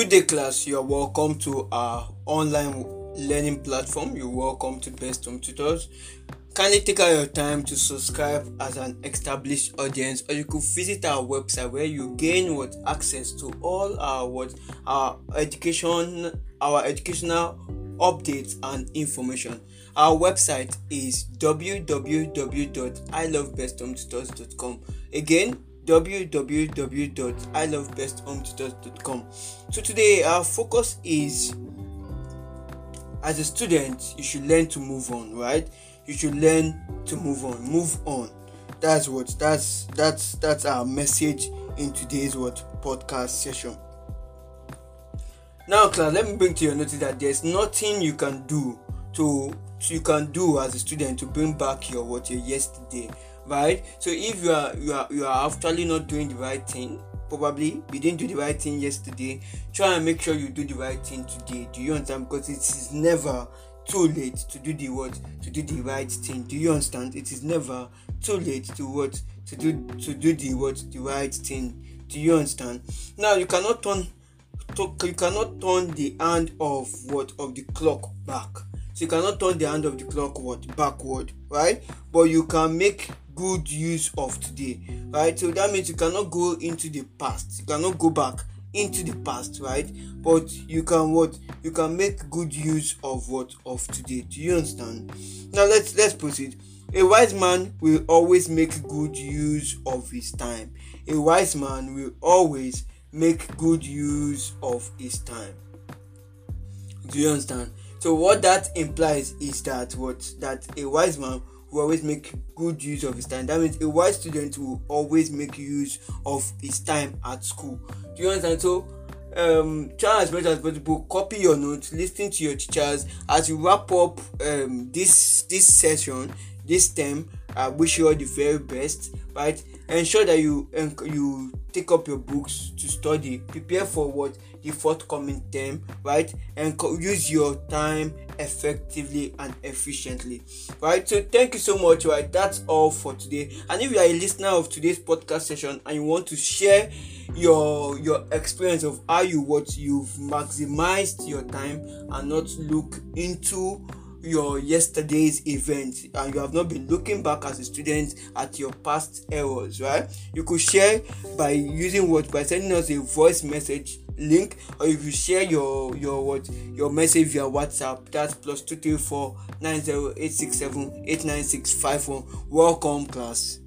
Good day, class. You are welcome to our online learning platform. You're welcome to Best Home Tutors. Kindly take out your time to subscribe as an established audience, or you could visit our website where you gain what access to all our what our education, our educational updates and information. Our website is www.ilovebesthometutors.com. Again, www.ilovebesthometutors.com. So today our focus is as a student you should learn to move on, right? You should learn to move on. Move on. That's what that's that's that's our message in today's what podcast session. Now class, let me bring to your notice that there's nothing you can do to you can do as a student to bring back your what your yesterday right? So if you are you are you are actually not doing the right thing probably you didn't do the right thing yesterday try and make sure you do the right thing today. Do you understand? Because it is never too late to do the what to do the right thing. Do you understand? It is never too late to what to do to do the what the right thing. Do you understand? Now you cannot turn to, you cannot turn the hand of what of the clock back. So you cannot turn the hand of the clock what backward right? But you can make good use of today right? So that means you cannot go into the past you cannot go back into the past right? But you can what? You can make good use of what? Of today. Do you understand? Now let's let's proceed. A wise man will always make good use of his time. A wise man will always make good use of his time. Do you understand? So what that implies is that what? That a wise man will always make good use of his time. That means a wise student will always make use of his time at school. Do you understand? So um try as much as possible copy your notes listen to your teachers as you wrap up um this this session this term i wish you all the very best right? Ensure that you you take up your books to study. Prepare for what? The forthcoming term right? And use your time effectively and efficiently right? So thank you so much right? That's all for today. And if you are a listener of today's podcast session and you want to share your your experience of how you what you've maximized your time and not look into your yesterday's event and you have not been looking back as a student at your past errors right? You could share by using what by sending us a voice message link or if you share your your what your message via whatsapp. That's plus 234 90867 89651 welcome class